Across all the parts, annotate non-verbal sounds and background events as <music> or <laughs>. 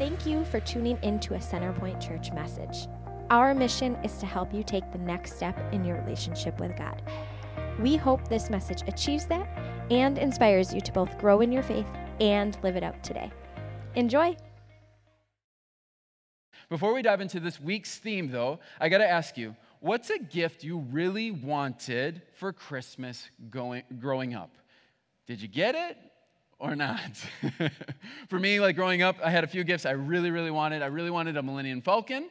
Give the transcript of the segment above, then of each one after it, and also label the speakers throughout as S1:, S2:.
S1: Thank you for tuning into a Centerpoint Church message. Our mission is to help you take the next step in your relationship with God. We hope this message achieves that and inspires you to both grow in your faith and live it out today. Enjoy!
S2: Before we dive into this week's theme, though, I got to ask you what's a gift you really wanted for Christmas going, growing up? Did you get it or not? <laughs> for me, like growing up, I had a few gifts I really, really wanted. I really wanted a Millennium Falcon.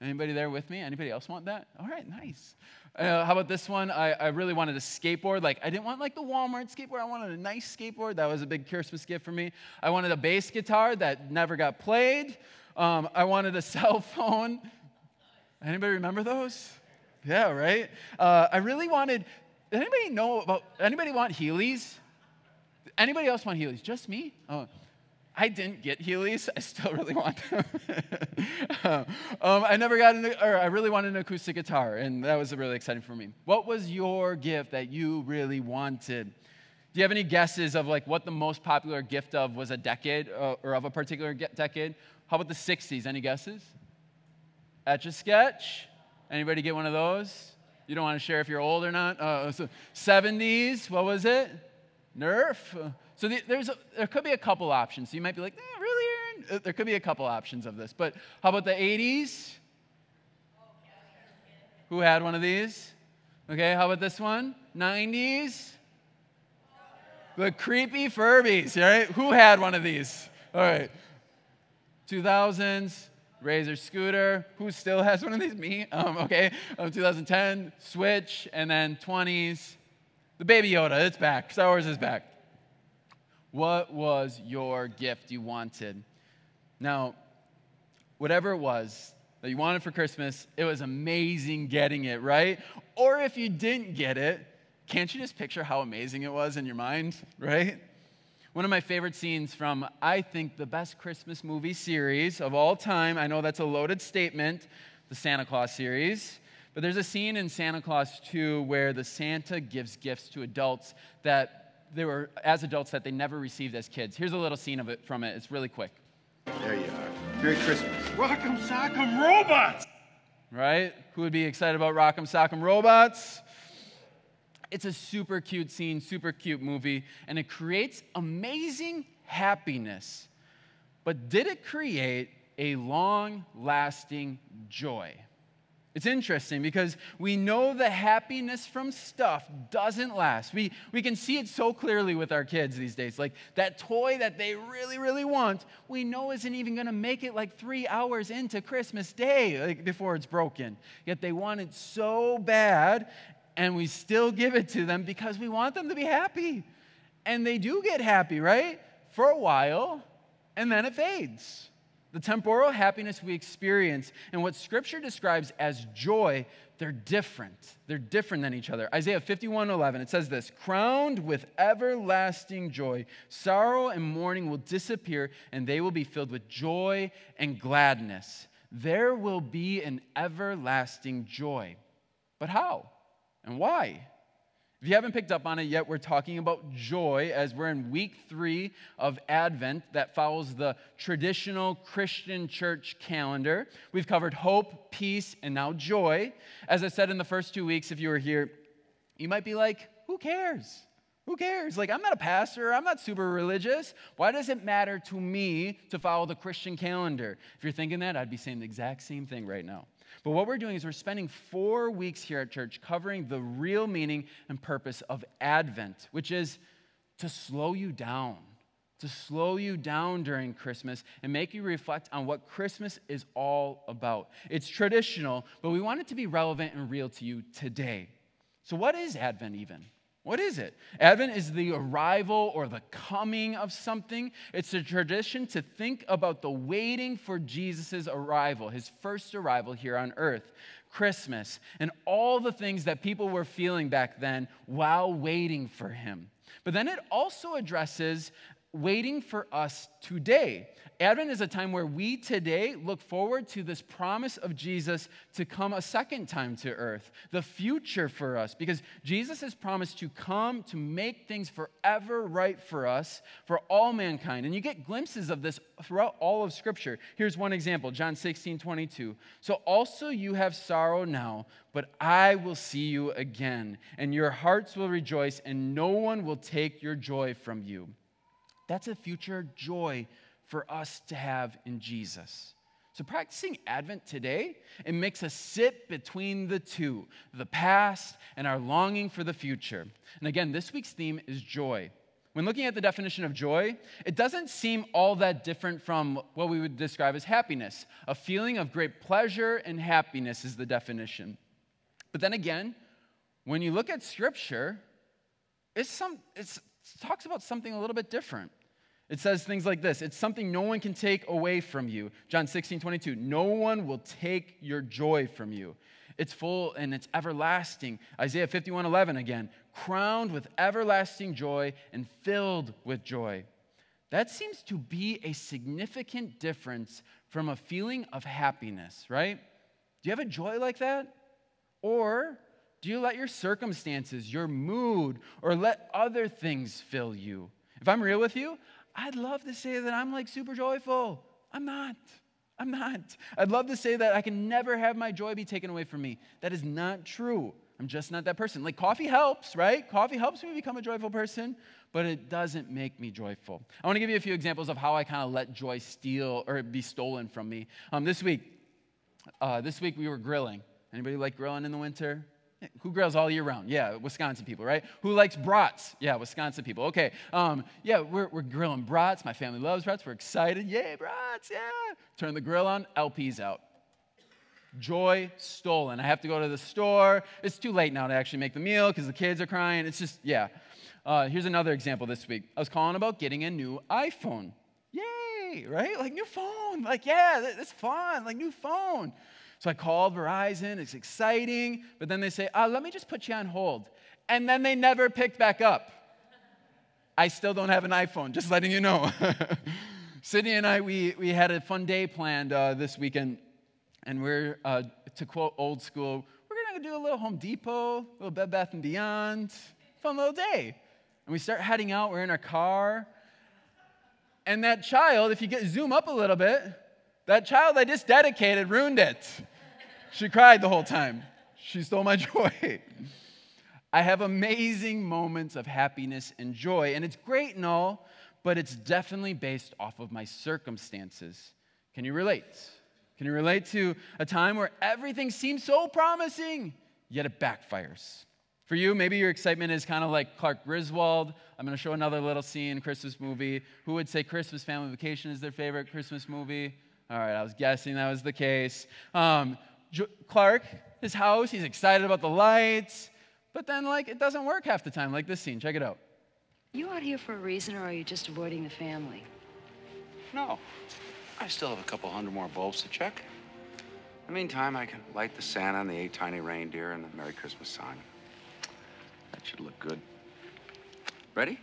S2: Anybody there with me? Anybody else want that? All right, nice. Uh, how about this one? I, I really wanted a skateboard. Like, I didn't want like the Walmart skateboard. I wanted a nice skateboard. That was a big Christmas gift for me. I wanted a bass guitar that never got played. Um, I wanted a <laughs> cell phone. Anybody remember those? Yeah, right? Uh, I really wanted, anybody know about, anybody want Heelys? Anybody else want Heelys? Just me? Oh. I didn't get Heelys. I still really want them. <laughs> um, I never got an, or I really wanted an acoustic guitar, and that was really exciting for me. What was your gift that you really wanted? Do you have any guesses of like what the most popular gift of was a decade uh, or of a particular decade? How about the 60s? Any guesses? Etch a sketch? Anybody get one of those? You don't want to share if you're old or not? Uh, so 70s, what was it? Nerf? So the, there's a, there could be a couple options. So you might be like, eh, really, Aaron? Uh, there could be a couple options of this. But how about the 80s? Who had one of these? Okay, how about this one? 90s? The creepy Furbies, right? Who had one of these? All right. 2000s, Razor scooter. Who still has one of these? Me. Um, okay. Um, 2010, Switch, and then 20s, the Baby Yoda. It's back. Star Wars is back. What was your gift you wanted? Now, whatever it was that you wanted for Christmas, it was amazing getting it, right? Or if you didn't get it, can't you just picture how amazing it was in your mind, right? One of my favorite scenes from, I think, the best Christmas movie series of all time. I know that's a loaded statement, the Santa Clause series. But there's a scene in Santa Clause 2 where the Santa gives gifts to adults that they were as adults that they never received as kids. Here's a little scene of it from it. It's really quick.
S3: There you are. Merry Christmas.
S4: Rock'em Sock'em Robots!
S2: Right? Who would be excited about Rock'em Sock'em Robots? It's a super cute scene, super cute movie, and it creates amazing happiness. But did it create a long lasting joy? It's interesting because we know the happiness from stuff doesn't last. We, we can see it so clearly with our kids these days. Like that toy that they really, really want, we know isn't even going to make it like three hours into Christmas Day like, before it's broken. Yet they want it so bad, and we still give it to them because we want them to be happy. And they do get happy, right? For a while, and then it fades. The temporal happiness we experience and what Scripture describes as joy, they're different. They're different than each other. Isaiah 51 11, it says this Crowned with everlasting joy, sorrow and mourning will disappear, and they will be filled with joy and gladness. There will be an everlasting joy. But how and why? If you haven't picked up on it yet, we're talking about joy as we're in week three of Advent that follows the traditional Christian church calendar. We've covered hope, peace, and now joy. As I said in the first two weeks, if you were here, you might be like, who cares? Who cares? Like, I'm not a pastor. I'm not super religious. Why does it matter to me to follow the Christian calendar? If you're thinking that, I'd be saying the exact same thing right now. But what we're doing is we're spending four weeks here at church covering the real meaning and purpose of Advent, which is to slow you down, to slow you down during Christmas and make you reflect on what Christmas is all about. It's traditional, but we want it to be relevant and real to you today. So, what is Advent even? What is it? Advent is the arrival or the coming of something. It's a tradition to think about the waiting for Jesus' arrival, his first arrival here on earth, Christmas, and all the things that people were feeling back then while waiting for him. But then it also addresses waiting for us today. Advent is a time where we today look forward to this promise of Jesus to come a second time to earth, the future for us, because Jesus has promised to come to make things forever right for us, for all mankind. And you get glimpses of this throughout all of Scripture. Here's one example John 16, 22. So also you have sorrow now, but I will see you again, and your hearts will rejoice, and no one will take your joy from you. That's a future joy for us to have in Jesus. So, practicing Advent today, it makes us sit between the two, the past and our longing for the future. And again, this week's theme is joy. When looking at the definition of joy, it doesn't seem all that different from what we would describe as happiness. A feeling of great pleasure and happiness is the definition. But then again, when you look at Scripture, it's some, it talks about something a little bit different. It says things like this It's something no one can take away from you. John 16, 22. No one will take your joy from you. It's full and it's everlasting. Isaiah 51, 11 again. Crowned with everlasting joy and filled with joy. That seems to be a significant difference from a feeling of happiness, right? Do you have a joy like that? Or do you let your circumstances, your mood, or let other things fill you? If I'm real with you, I'd love to say that I'm like super joyful. I'm not. I'm not. I'd love to say that I can never have my joy be taken away from me. That is not true. I'm just not that person. Like coffee helps, right? Coffee helps me become a joyful person, but it doesn't make me joyful. I want to give you a few examples of how I kind of let joy steal or be stolen from me. Um, this week, uh, this week we were grilling. Anybody like grilling in the winter? Who grills all year round? Yeah, Wisconsin people, right? Who likes brats? Yeah, Wisconsin people. Okay, um, yeah, we're, we're grilling brats. My family loves brats. We're excited. Yay, brats, yeah. Turn the grill on, LP's out. Joy stolen. I have to go to the store. It's too late now to actually make the meal because the kids are crying. It's just, yeah. Uh, here's another example this week. I was calling about getting a new iPhone. Yay, right? Like, new phone. Like, yeah, that's fun. Like, new phone. So I called Verizon, it's exciting, but then they say, uh, let me just put you on hold. And then they never picked back up. I still don't have an iPhone, just letting you know. <laughs> Sydney and I, we, we had a fun day planned uh, this weekend, and we're, uh, to quote old school, we're gonna do a little Home Depot, a little Bed Bath & Beyond, fun little day. And we start heading out, we're in our car, and that child, if you get zoom up a little bit, that child I just dedicated ruined it. She cried the whole time. She stole my <laughs> joy. I have amazing moments of happiness and joy, and it's great and all, but it's definitely based off of my circumstances. Can you relate? Can you relate to a time where everything seems so promising, yet it backfires? For you, maybe your excitement is kind of like Clark Griswold. I'm going to show another little scene, Christmas movie. Who would say Christmas Family Vacation is their favorite Christmas movie? All right, I was guessing that was the case. Um, Clark, his house, he's excited about the lights, but then, like, it doesn't work half the time, like this scene. Check it out.
S5: You out here for a reason, or are you just avoiding the family?
S6: No. I still have a couple hundred more bulbs to check. In the meantime, I can light the Santa and the eight tiny reindeer and the Merry Christmas sign. That should look good. Ready?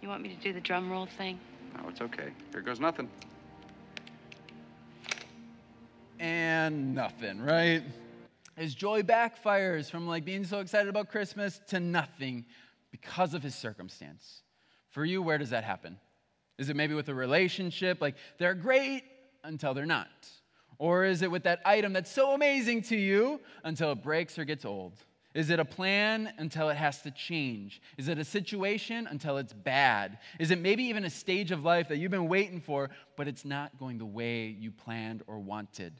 S5: You want me to do the drum roll thing?
S6: No, it's okay. Here goes nothing.
S2: And nothing, right? His joy backfires from like being so excited about Christmas to nothing because of his circumstance. For you, where does that happen? Is it maybe with a relationship? Like they're great until they're not. Or is it with that item that's so amazing to you until it breaks or gets old? Is it a plan until it has to change? Is it a situation until it's bad? Is it maybe even a stage of life that you've been waiting for, but it's not going the way you planned or wanted?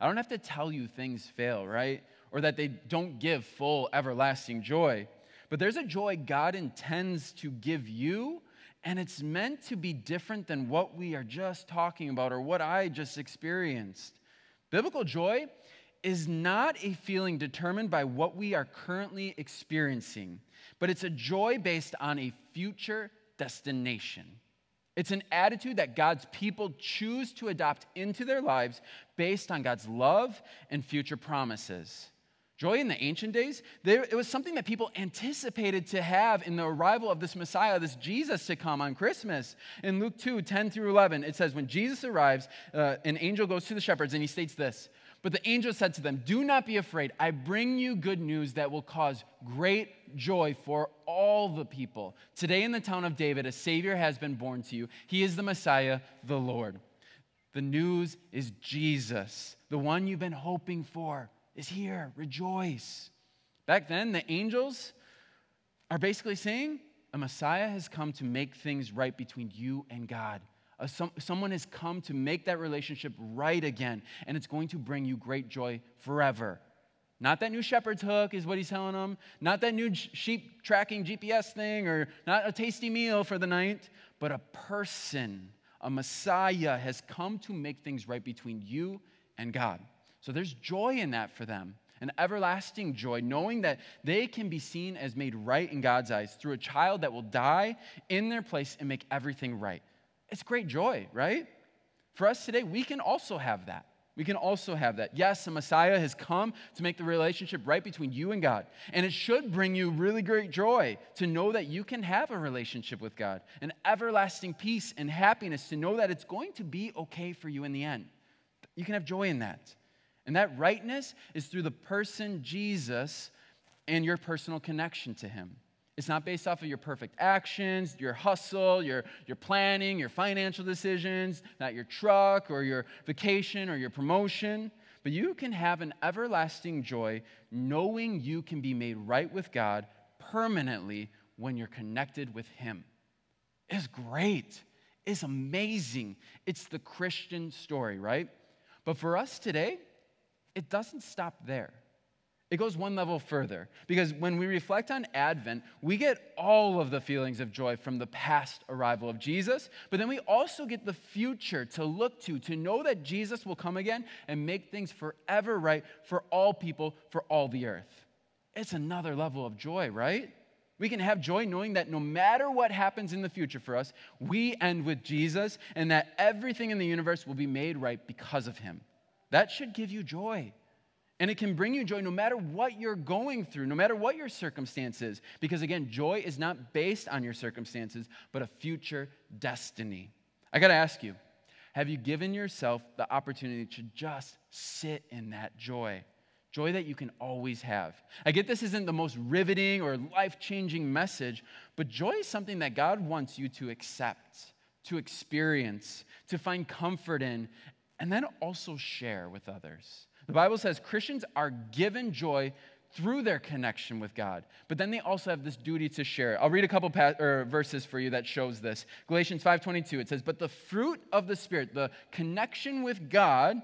S2: I don't have to tell you things fail, right? Or that they don't give full, everlasting joy. But there's a joy God intends to give you, and it's meant to be different than what we are just talking about or what I just experienced. Biblical joy is not a feeling determined by what we are currently experiencing, but it's a joy based on a future destination. It's an attitude that God's people choose to adopt into their lives based on God's love and future promises. Joy in the ancient days, there, it was something that people anticipated to have in the arrival of this Messiah, this Jesus to come on Christmas. In Luke 2 10 through 11, it says, When Jesus arrives, uh, an angel goes to the shepherds and he states this But the angel said to them, Do not be afraid. I bring you good news that will cause great joy for all the people. Today in the town of David, a Savior has been born to you. He is the Messiah, the Lord. The news is Jesus, the one you've been hoping for is here. Rejoice. Back then, the angels are basically saying a Messiah has come to make things right between you and God. Uh, some, someone has come to make that relationship right again, and it's going to bring you great joy forever. Not that new shepherd's hook is what he's telling them, not that new sheep tracking GPS thing, or not a tasty meal for the night, but a person, a Messiah has come to make things right between you and God. So there's joy in that for them, an everlasting joy, knowing that they can be seen as made right in God's eyes through a child that will die in their place and make everything right. It's great joy, right? For us today, we can also have that. We can also have that. Yes, the Messiah has come to make the relationship right between you and God. And it should bring you really great joy to know that you can have a relationship with God, an everlasting peace and happiness to know that it's going to be okay for you in the end. You can have joy in that. And that rightness is through the person Jesus and your personal connection to him. It's not based off of your perfect actions, your hustle, your, your planning, your financial decisions, not your truck or your vacation or your promotion. But you can have an everlasting joy knowing you can be made right with God permanently when you're connected with Him. It's great. It's amazing. It's the Christian story, right? But for us today, it doesn't stop there. It goes one level further because when we reflect on Advent, we get all of the feelings of joy from the past arrival of Jesus, but then we also get the future to look to, to know that Jesus will come again and make things forever right for all people, for all the earth. It's another level of joy, right? We can have joy knowing that no matter what happens in the future for us, we end with Jesus and that everything in the universe will be made right because of him. That should give you joy. And it can bring you joy no matter what you're going through, no matter what your circumstances. Because again, joy is not based on your circumstances, but a future destiny. I got to ask you have you given yourself the opportunity to just sit in that joy? Joy that you can always have. I get this isn't the most riveting or life changing message, but joy is something that God wants you to accept, to experience, to find comfort in, and then also share with others. The Bible says Christians are given joy through their connection with God, but then they also have this duty to share. it. I'll read a couple pa- verses for you that shows this. Galatians 5:22 it says, "But the fruit of the spirit, the connection with God,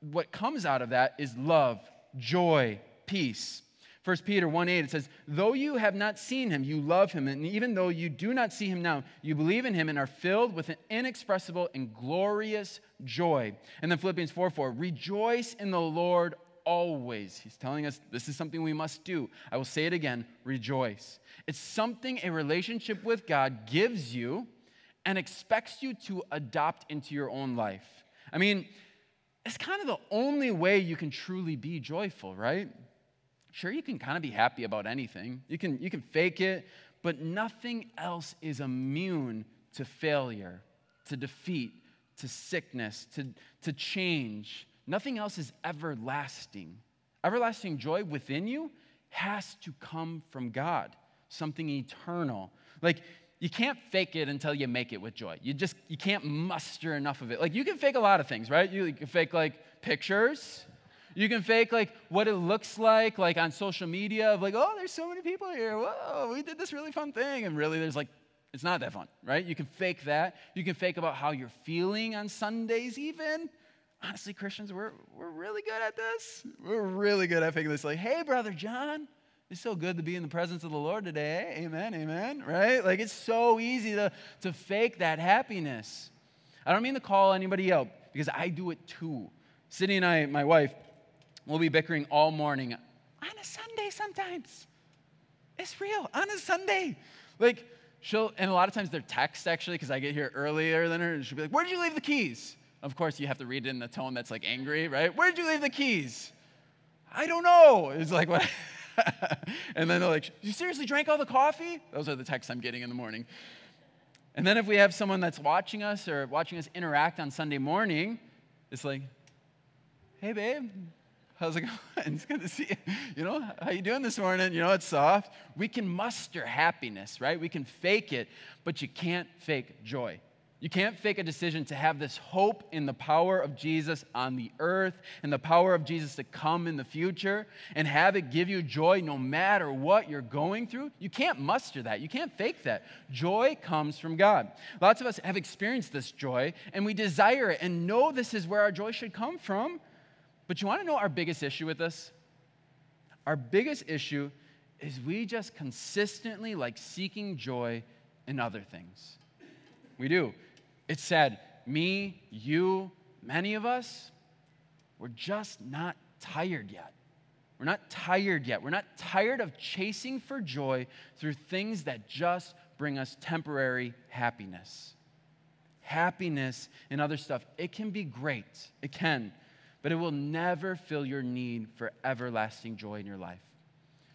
S2: what comes out of that is love, joy, peace, 1 Peter 1 8, it says, Though you have not seen him, you love him. And even though you do not see him now, you believe in him and are filled with an inexpressible and glorious joy. And then Philippians 4 4, rejoice in the Lord always. He's telling us this is something we must do. I will say it again rejoice. It's something a relationship with God gives you and expects you to adopt into your own life. I mean, it's kind of the only way you can truly be joyful, right? Sure, you can kind of be happy about anything. You can, you can fake it, but nothing else is immune to failure, to defeat, to sickness, to, to change. Nothing else is everlasting. Everlasting joy within you has to come from God, something eternal. Like, you can't fake it until you make it with joy. You just you can't muster enough of it. Like you can fake a lot of things, right? You, you can fake like pictures, you can fake like what it looks like, like on social media of like, oh, there's so many people here. Whoa, we did this really fun thing. And really, there's like, it's not that fun, right? You can fake that. You can fake about how you're feeling on Sundays, even. Honestly, Christians, we're, we're really good at this. We're really good at faking this. Like, hey, Brother John, it's so good to be in the presence of the Lord today. Amen, amen, right? Like, it's so easy to, to fake that happiness. I don't mean to call anybody out because I do it too. Sydney and I, my wife, We'll be bickering all morning on a Sunday sometimes. It's real, on a Sunday. Like, she'll, and a lot of times they're text actually, because I get here earlier than her, and she'll be like, Where'd you leave the keys? Of course, you have to read it in the tone that's like angry, right? Where'd you leave the keys? I don't know. It's like what? <laughs> and then they're like, you seriously drank all the coffee? Those are the texts I'm getting in the morning. And then if we have someone that's watching us or watching us interact on Sunday morning, it's like, hey babe, how's it going? <laughs> It's good to see you. You know, how you doing this morning? You know, it's soft. We can muster happiness, right? We can fake it, but you can't fake joy. You can't fake a decision to have this hope in the power of Jesus on the earth and the power of Jesus to come in the future and have it give you joy no matter what you're going through. You can't muster that. You can't fake that. Joy comes from God. Lots of us have experienced this joy and we desire it and know this is where our joy should come from. But you want to know our biggest issue with this? Our biggest issue is we just consistently like seeking joy in other things. We do. It's sad. Me, you, many of us, we're just not tired yet. We're not tired yet. We're not tired of chasing for joy through things that just bring us temporary happiness. Happiness and other stuff, it can be great. It can. But it will never fill your need for everlasting joy in your life.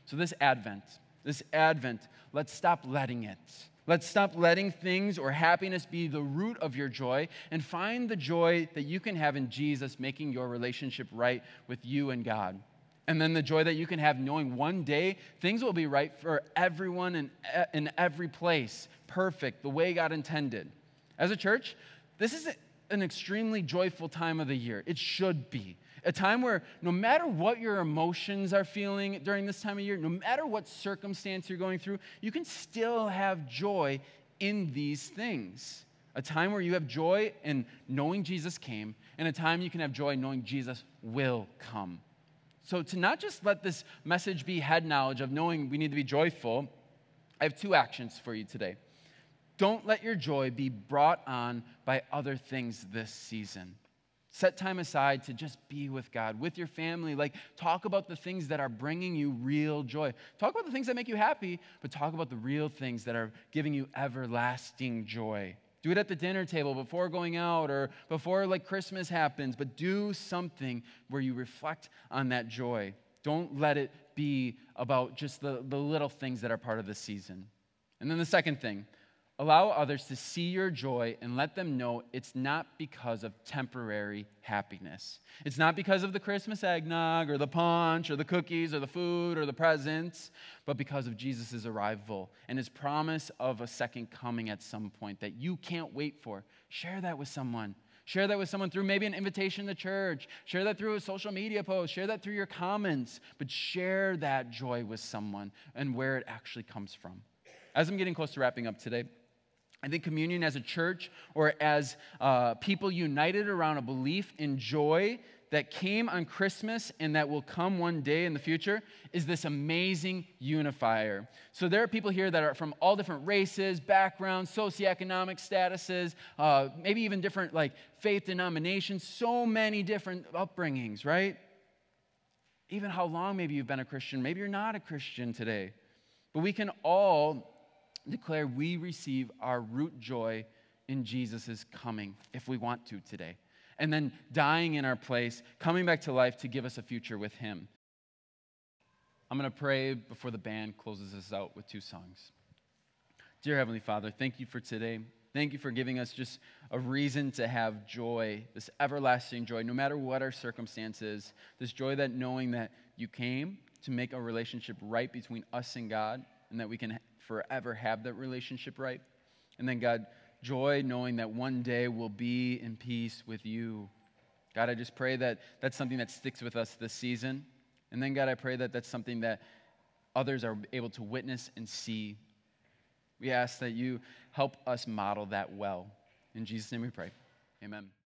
S2: So, this Advent, this Advent, let's stop letting it. Let's stop letting things or happiness be the root of your joy and find the joy that you can have in Jesus making your relationship right with you and God. And then the joy that you can have knowing one day things will be right for everyone in, in every place, perfect, the way God intended. As a church, this is an extremely joyful time of the year. It should be. A time where no matter what your emotions are feeling during this time of year, no matter what circumstance you're going through, you can still have joy in these things. A time where you have joy in knowing Jesus came, and a time you can have joy knowing Jesus will come. So, to not just let this message be head knowledge of knowing we need to be joyful, I have two actions for you today. Don't let your joy be brought on by other things this season. Set time aside to just be with God, with your family. Like, talk about the things that are bringing you real joy. Talk about the things that make you happy, but talk about the real things that are giving you everlasting joy. Do it at the dinner table before going out or before like Christmas happens, but do something where you reflect on that joy. Don't let it be about just the, the little things that are part of the season. And then the second thing, Allow others to see your joy and let them know it's not because of temporary happiness. It's not because of the Christmas eggnog or the punch or the cookies or the food or the presents, but because of Jesus' arrival and his promise of a second coming at some point that you can't wait for. Share that with someone. Share that with someone through maybe an invitation to church. Share that through a social media post. Share that through your comments. But share that joy with someone and where it actually comes from. As I'm getting close to wrapping up today, I think communion as a church or as uh, people united around a belief in joy that came on Christmas and that will come one day in the future is this amazing unifier. So there are people here that are from all different races, backgrounds, socioeconomic statuses, uh, maybe even different like faith denominations, so many different upbringings, right? Even how long maybe you've been a Christian, maybe you're not a Christian today. But we can all declare we receive our root joy in Jesus' coming if we want to today. And then dying in our place, coming back to life to give us a future with Him. I'm going to pray before the band closes us out with two songs. Dear Heavenly Father, thank you for today. Thank you for giving us just a reason to have joy, this everlasting joy, no matter what our circumstances. This joy that knowing that you came to make a relationship right between us and God, and that we can forever have that relationship right. And then, God, joy knowing that one day we'll be in peace with you. God, I just pray that that's something that sticks with us this season. And then, God, I pray that that's something that others are able to witness and see. We ask that you help us model that well. In Jesus' name we pray. Amen.